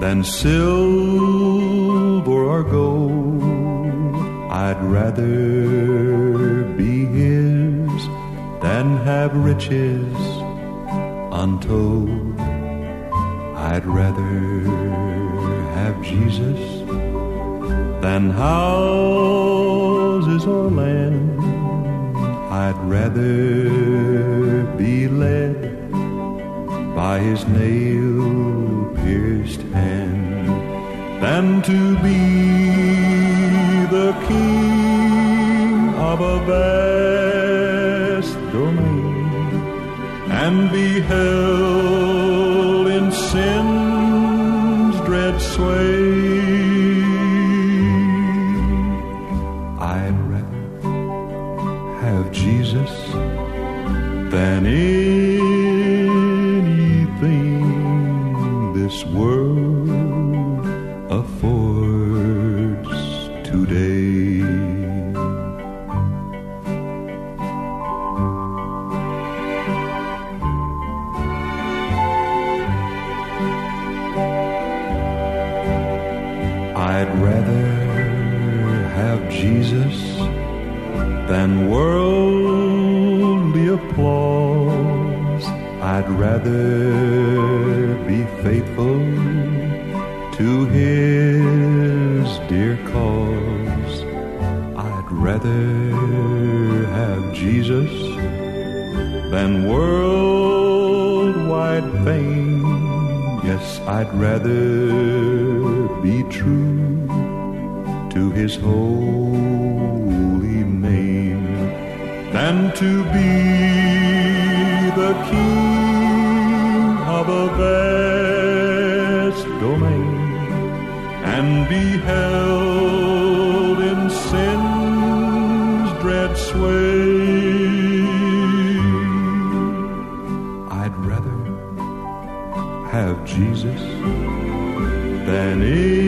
than silver or gold. I'd rather be His than have riches untold. I'd rather have Jesus than houses or land. I'd rather be led by his nail pierced hand than to be the king of a vast domain and be held in sin's dread sway. Jesus than worldly applause. I'd rather be faithful to His dear cause. I'd rather have Jesus than worldwide fame. Yes, I'd rather be true to his holy than to be the king of a vast domain and be held in sin's dread sway. I'd rather have Jesus than anything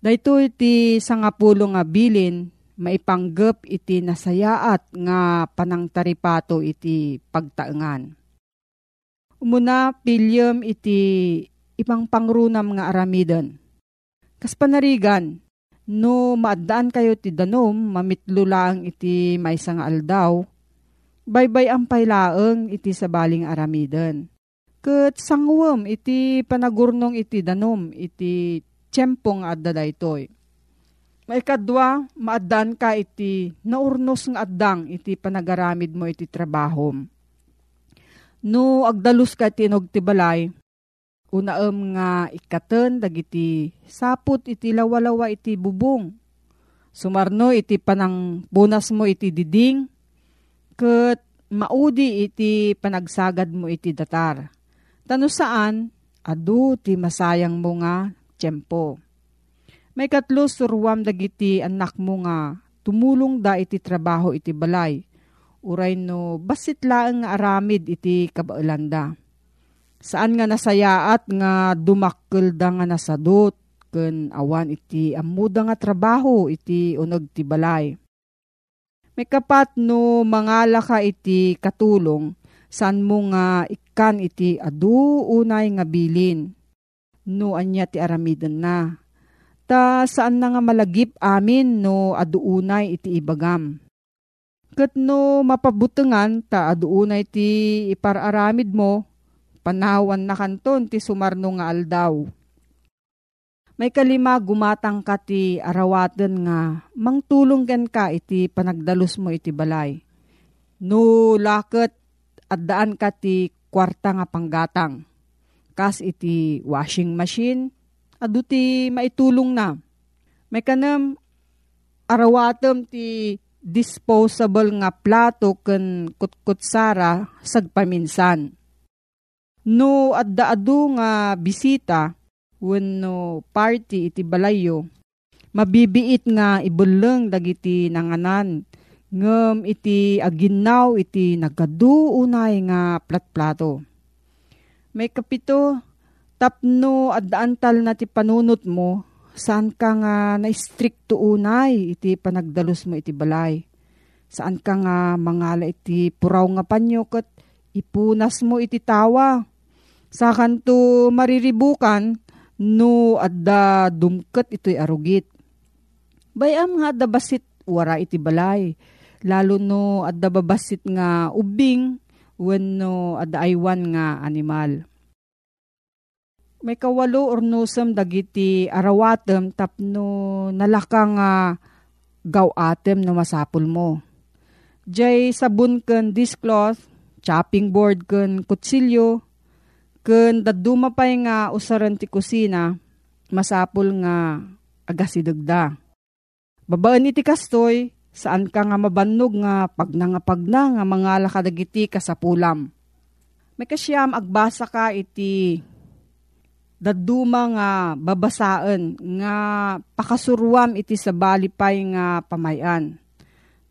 Dahito iti sangapulo nga bilin maipanggep iti nasayaat nga panangtaripato iti pagtaengan. Umuna pilyem iti ipang pangrunam nga aramiden. Kas panarigan, no maadaan kayo ti danom, mamitlo lang iti maysa nga aldaw, baybay ang pailaeng iti sabaling aramiden. Kat sangwem iti panagurnong iti danom, iti tiyempong adda daytoy Maikadwa, maadan ka iti naurnos nga addang iti panagaramid mo iti trabaho. No agdalus ka iti nagtibalay, unaem nga ikaten dagiti saput iti lawalawa iti bubong. Sumarno iti panang bunas mo iti diding, ket maudi iti panagsagad mo iti datar. Tano saan, adu ti masayang mo nga tiyempo may katlo surwam dagiti anak mo nga tumulong da iti trabaho iti balay. Uray no basit laeng nga aramid iti kabaelanda. Saan nga nasayaat nga dumakkel da nga nasadot ken awan iti amuda nga trabaho iti uneg ti balay. May kapat no mangala ka iti katulong saan mo nga ikan iti adu unay nga bilin. No anya ti aramiden na Ta saan na nga malagip amin no aduunay iti ibagam. Kat no mapabutengan ta aduunay ti ipararamid mo, panawan na kanton ti sumarno nga aldaw. May kalima gumatang ka ti arawaten nga mangtulong ken ka iti panagdalus mo iti balay. No laket at daan ka ti kwarta nga panggatang. Kas iti washing machine, adu ti maitulong na. May kanam arawatem ti disposable nga plato ken kutkutsara sagpaminsan. No adda adu nga bisita wenno party iti balayo mabibiit nga ibuleng dagiti nanganan ngem iti aginaw iti nagadu unay nga platplato. May kapito tapno addaantal na ti panunot mo, saan ka nga na-stricto unay iti panagdalus mo iti balay. Saan ka nga mangala iti puraw nga panyo kat ipunas mo iti tawa. Sa kanto mariribukan no adda dumket ito'y arugit. Bayam nga adda basit wara iti balay. Lalo no adda babasit nga ubing wenno adda aywan nga animal may kawalo or nusam dagiti arawatem tapno nalakang uh, gawatem no masapul mo. Jay sabon ken discloth, chopping board ken kutsilyo, ken daduma pay nga usaran ti kusina, masapul nga agasidagda. Babaan iti kastoy, saan ka nga mabannog nga pagnangapagna nga mga lakadagiti kasapulam. May kasyam agbasa ka iti daduma nga babasaan nga pakasuruam iti sa balipay nga pamayan.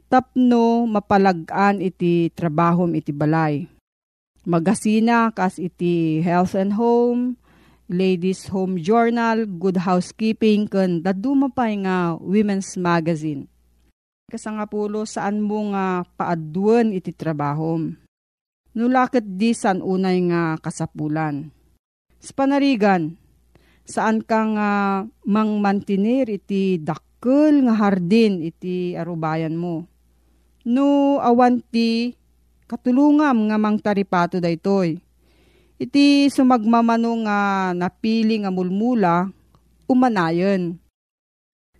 Tapno mapalagaan iti trabahom iti balay. Magasina kas iti Health and Home, Ladies Home Journal, Good Housekeeping, kan daduma pa nga Women's Magazine. Kasangapulo saan mo nga paaduan iti trabahom. Nulakit di san unay nga kasapulan Sa panarigan, saan ka nga mang mantinir iti dakkel nga hardin iti arubayan mo. No awanti katulungam nga mang taripato daytoy. Iti sumagmamano nga napili nga mulmula, umanayon.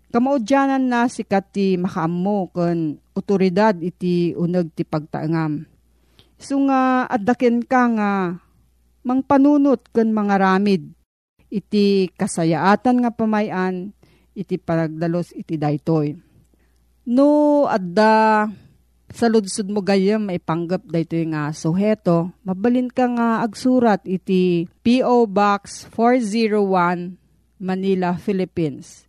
Kamaudyanan na sikat ti makaammo ken otoridad iti uneg ti pagtaangam. So nga addaken ka nga mang panunot ken mga ramid iti kasayaatan nga pamayan iti paragdalos iti daytoy. No adda sa ludsud mo gayam maipanggap dayto nga suheto, mabalin ka nga agsurat iti P.O. Box 401 Manila, Philippines.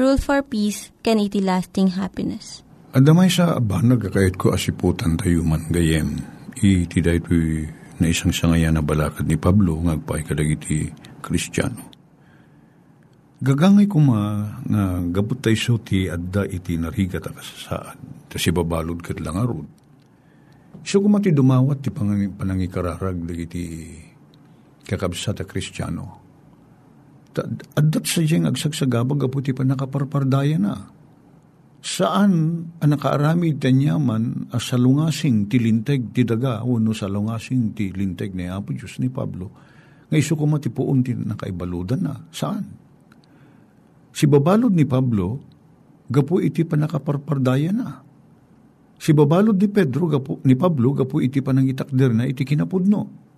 Rule for Peace, can iti lasting happiness. Adamay sa abanag kakayat ko asiputan tayo man gayem. Iti dayto na isang sangayan na balakad ni Pablo ngagpay kadag iti kristyano. Gagangay ko ma nga gabot tayo so ti adda iti narigat a kasasaan. Ta si babalod kat lang arod. So kumati dumawat ti panang, panangikararag iti kakabsat a kristyano. Addat sa diyang agsagsagabag apo ti panakaparpardaya na. Saan ang nakaaramid tanyaman a salungasing tilinteg ti daga wano salungasing ti linteg ni Apo Diyos ni Pablo nga iso kumati poon ti nakaibaludan na. Saan? Si babalod ni Pablo, gapo iti panakaparpardaya na. Si babalod ni Pedro, gapo, ni Pablo, gapo iti panangitakder na iti kinapudno.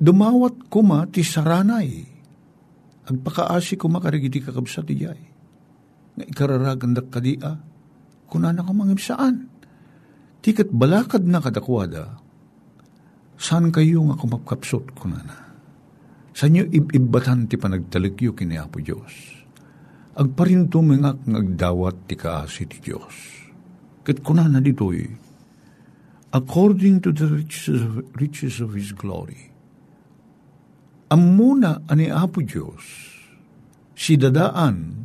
Dumawat kuma ti saranay. Agpakaasi kuma karigiti kakabsa ti jay. Nga ikararagan dak kadia, kuna na ka saan. Tikat balakad na kadakwada, saan kayo nga kumapkapsot kuna na? Sa inyo ibibatan ti panagtalikyo kini Apo Diyos. Agparinto mingak ngagdawat ti kaasi ti Diyos. Kat kuna na ditoy, according to the riches of, riches of His glory. Amuna ani Apo Diyos, si dadaan,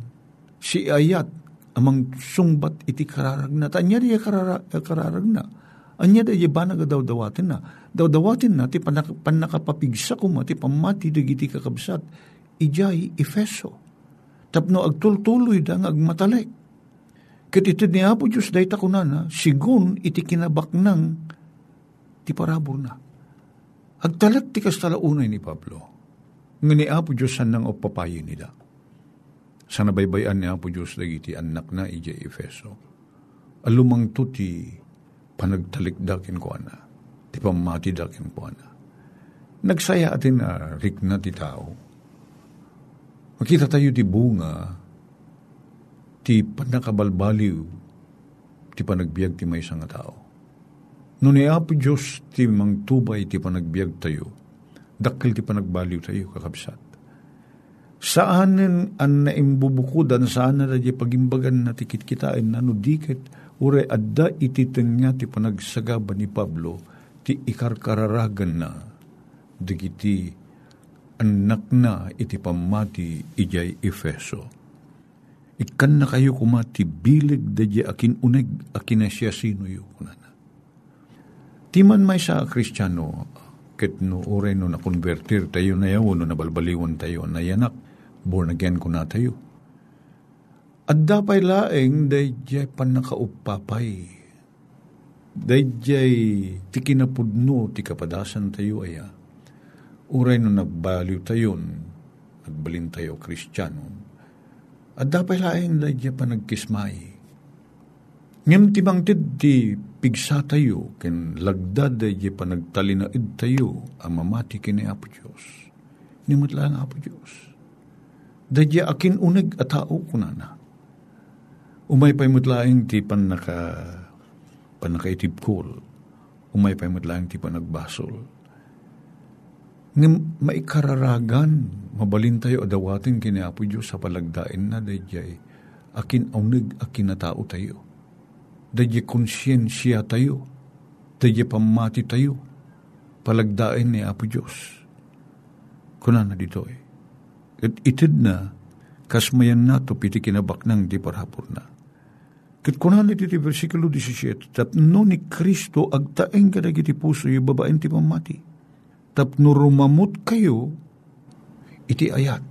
si ayat, amang sungbat iti kararag na. Tanya di kararag, kararag na. Anya da ba nagadaw-dawatin na. Daw-dawatin na, ti panak, panakapapigsa ko ti pamati dagiti kakabsat. Ijay, Efeso. Tapno agtultuloy da nga agmatalik. Kat iti ni Apo Diyos dahi ta na, sigun iti kinabak ng ti parabor na. Agtalat ti kastalaunay ni Pablo. Nga ni Apo Diyos san nang opapayin nila. Sa nabaybayan ni Apo Diyos dagiti anak na ijay Efeso. Alumang tuti panagtalikdakin ko ana. Ti pamati dakin ko ana. Nagsaya atin na rik na ti tao. Makita tayo ti bunga, ti panakabalbaliw, ti panagbiag ti may nga tao. No ni Apo Diyos ti mangtubay ti panagbiag tayo, dakil ti panagbaliw tayo kakabsat. Saan an naimbubukudan, saan na di pagimbagan na tikit kitain, ano dikit, ure adda ititen nga ti panagsagaba ni Pablo, ti ikarkararagan na, digiti anak na iti pamati ijay Efeso. Ikan na kayo kumati bilig dadya akin uneg akin na siya sino yu kunana. Timan may sa kristyano, ket no ore no na convertir tayo na yaw, no nabalbaliwan tayo na yanak, born again ko na tayo. At dapay laeng dayjay panakaupapay. Dayjay ti kinapudno ti kapadasan tayo aya uray no nagbaliw tayon, nagbalin tayo kristyano, at dapat laing ladya pa nagkismay. Ngem ti bangtid ti pigsa tayo, ken lagdad ladya pa nagtalinaid tayo, ang mamati kini Apo Diyos. Nimot lang Apo Diyos. Dadya akin uneg at tao kunana. Umay pa'y mutlaing ti pan naka panakaitib kol. Umay pa'y mutlaing ti panagbasol nga maikararagan, mabalin tayo adawatin kini Apo Diyos sa palagdain na dayjay, akin aunig akin na tao tayo. Dayjay konsyensya tayo. Tayo pamati tayo. Palagdain ni Apo Diyos. Kuna na dito eh. At itid na, kasmayan na to piti kinabak ng di parhapor na. Kat kunan iti ti versikulo 17, tapno ni Kristo agtaeng kadagiti puso yung babaeng ti pamati. Tapno rumamot kayo, iti ayat.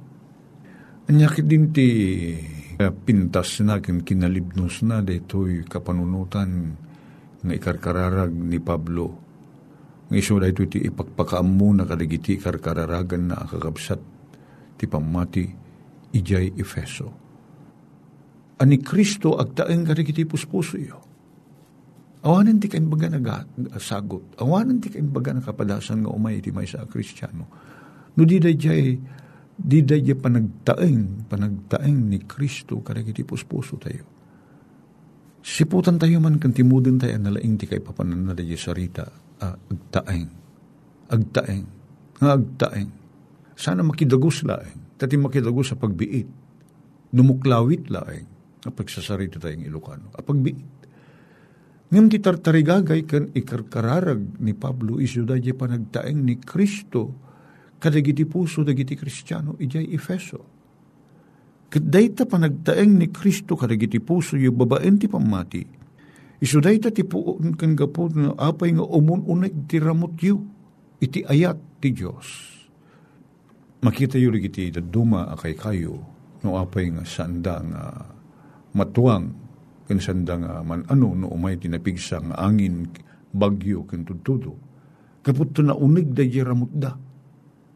Anyakit din ti pintas na kin kinalibnos na detoy kapanunutan nga ikarkararag ni Pablo. Nga iso da ito ti ipagpakaam na kadagiti karkararagan na akakabsat ti pamati ijay Efeso. Ani Kristo agtaeng kadagiti puspuso iyo. Awanan ti kain baga nagasagot. Awanan ti kain baga nakapadasan nga umay ti may sa Kristiyano. No di da jay di da jay panagtaeng, panagtaeng ni Kristo kadagiti puspuso tayo. Siputan tayo man kan timudin tayo nalaing ti kay papanan na da sarita. Ah, agtaeng. Agtaeng. Nga agtaeng. Sana makidagos laeng. Tati makidagos sa pagbiit. Numuklawit laeng. Kapag sasarita tayong Ilocano. Apagbiit. Ngam ti tartarigagay kan ikarkararag ni Pablo iso da panagtaeng ni Kristo kadagiti puso dagiti Kristiyano ijay Efeso. Kaday ta panagtaeng ni Kristo kadagiti puso yung babaen ti pamati. Iso day ta ti puon kan gapo na apay nga umun-unag ti ramot yu iti ayat ti Diyos. Makita yu iti duma akay kayo no apay nga sanda nga matuang kan sanda nga man ano no umay tinapigsa nga angin bagyo kan tutudo. Kapot to naunig da ramot da.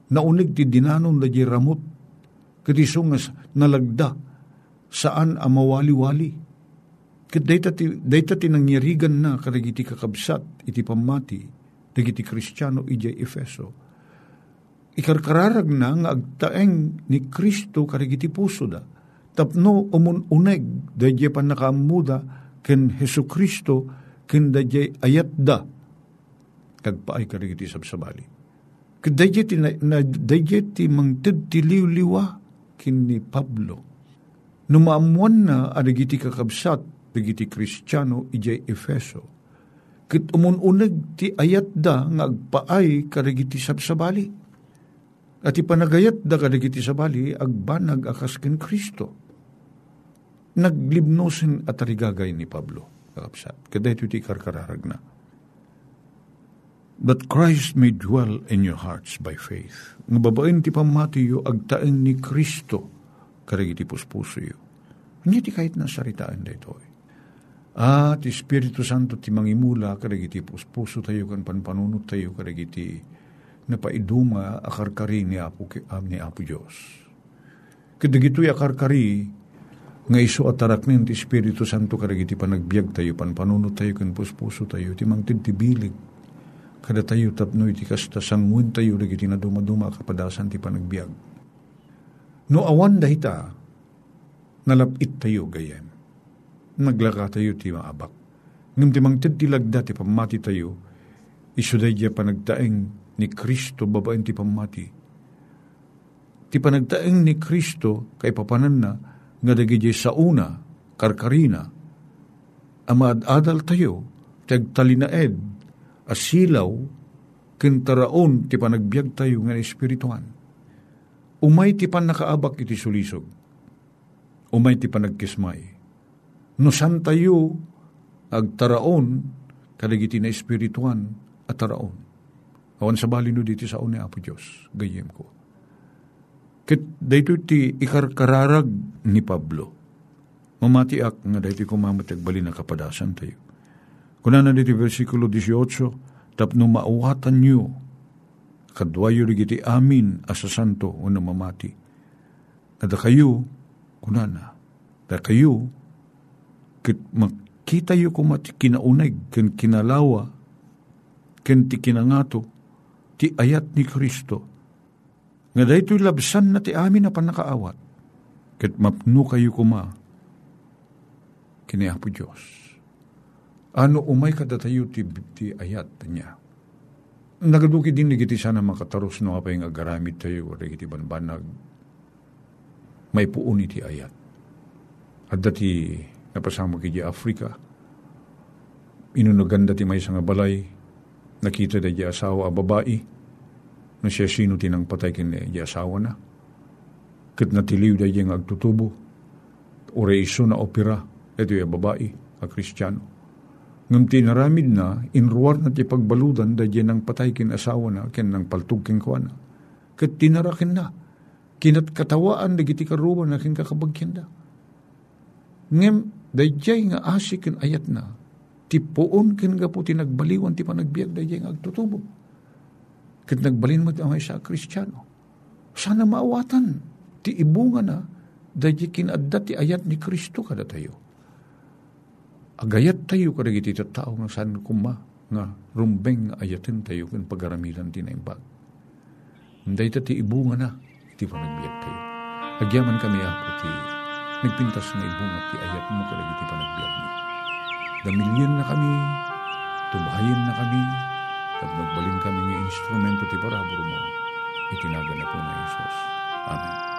Naunig ti dinanon da ramot. Katiso nga nalagda saan amawali-wali. Kat ti, dayta ti nangyarigan na karagiti kakabsat iti pamati dagiti kristyano ijay Efeso. Ikarkararag na nga agtaeng ni Kristo karagiti puso da tapno umununeg dadya pa nakaamuda ken Heso Kristo ken dadya ayat da kagpaay karigiti sabsabali. Kadadya ti, na, ti mangtid ti liw-liwa kin ni Pablo. Numaamuan na adagiti kakabsat dagiti Kristiyano ijay Efeso. Kit umununeg ti ayat da nga agpaay karigiti sabsabali. At ipanagayat da kadagiti sabali agbanag akas ken Kristo naglibnosin at arigagay ni Pablo. Kakapsat. Kada ito ti karkararag na. But Christ may dwell in your hearts by faith. Nga babaen ti pamatiyo agtaeng ni Kristo karagi ti puspuso yo. Hindi ti kahit nasaritaan da ito. Ah, ti Espiritu Santo ti mangimula karagi ti puspuso tayo kan panpanunot tayo karagi ti napaiduma akarkari ni Apo, um, ni Apo Diyos. Kadagito'y akarkari nga iso at taraknin ti Espiritu Santo karagiti panagbiag tayo, panpanunod tayo, kan puspuso tayo, ti mangtid ti bilig, kada tayo tapno iti kasta sangwin tayo, dagiti na dumaduma kapadasan ti panagbiag. No awan dahita, nalapit tayo gayem, naglaka tayo ti maabak. Ngam ti mangtid ti lagda ti pamati tayo, iso dahil panagtaeng ni Kristo babaen ti pamati. Ti panagtaeng ni Kristo kay papanan na, nga dagiti sa una, karkarina, amad adal tayo, tagtalinaed, asilaw, kintaraon ti panagbiag tayo nga espirituan. Umay ti pan nakaabak iti sulisog. Umay ti panagkismay. No san tayo agtaraon kadagiti na espirituan at taraon. Awan sa bali no diti sa ni Apo Diyos, gayem ko Ket dayto ti ikarkararag ni Pablo. Mamatiak nga dayto kumamatag bali na kapadasan tayo. Kuna na dito versikulo 18, tapno maawatan nyo, kadwayo rigiti amin asa santo o mamati. Kada kayo, kuna na, da kayo, kit makita yo kumati kinaunag, ken kinalawa, ken ti kinangato, ti ayat ni Kristo, nga daytoy labsan na ti amin na panakaawat. Ket mapno kayo kuma. Kini Apo Diyos. Ano umay kadatayo ti, ti ayat niya. Nagaduki din nagiti sana makataros no apay nga garamit tayo o nagiti banbanag. May puun iti ayat. At dati napasama kiti Afrika. Inunaganda ti may nga balay nakita da di asawa a babae, na siya sino tinang patay kin di asawa na. Kat natiliw da di agtutubo, o reiso na opera, ito yung babae, a kristyano. Ngam tinaramid na, inruwar na ti pagbaludan da di nang patay kin asawa na, kin nang paltug kin kwa na. Kat tinarakin na, kinat katawaan da giti karuban na kin kakabagyan da. Ngem, da nga asik ayat na, ti poon kin nga po tinagbaliwan ti panagbiag da yung agtutubo. Kat nagbalin mo tamay sa kristyano. Sana maawatan ti ibunga na da kinadda ti ayat ni Kristo kada tayo. Agayat tayo kada iti tao nga saan kuma nga rumbeng ayatin tayo kan pagaramilan ti naimbag. Hindi ti ibunga na ti panagbiag tayo. Agyaman kami ako ti nagpintas nga ibunga ti ayat mo kada iti panagbiag ni. Damilyan na kami, tubahayin na kami, at nagbalin kami ng instrumento ti paraburo mo. Itinaga na po na Isos. Amen.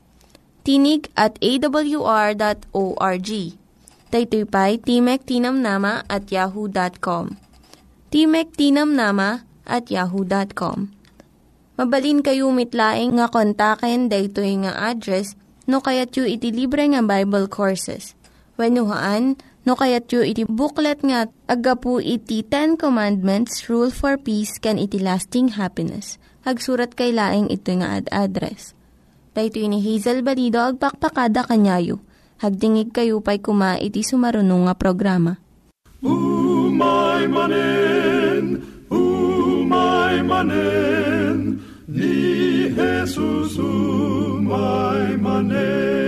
Tinig at awr.org. Daytoy Timek Tinam Nama at yahoo.com. Timek Tinam Nama at yahoo.com. Mabalin kayo mitlaing nga kontaken daytoy nga address no kayat yu iti libre nga Bible Courses. When no kayat yu iti booklet nga agapu iti Ten Commandments, Rule for Peace, can iti lasting happiness. Hagsurat kay laing ito nga ad address. Dahito ni Hazel Balido agpakpakada kanyayo. Hagdingig kayo pa'y kuma iti sumarunong nga programa. Umay manen, umay manen, ni Jesus umay manen.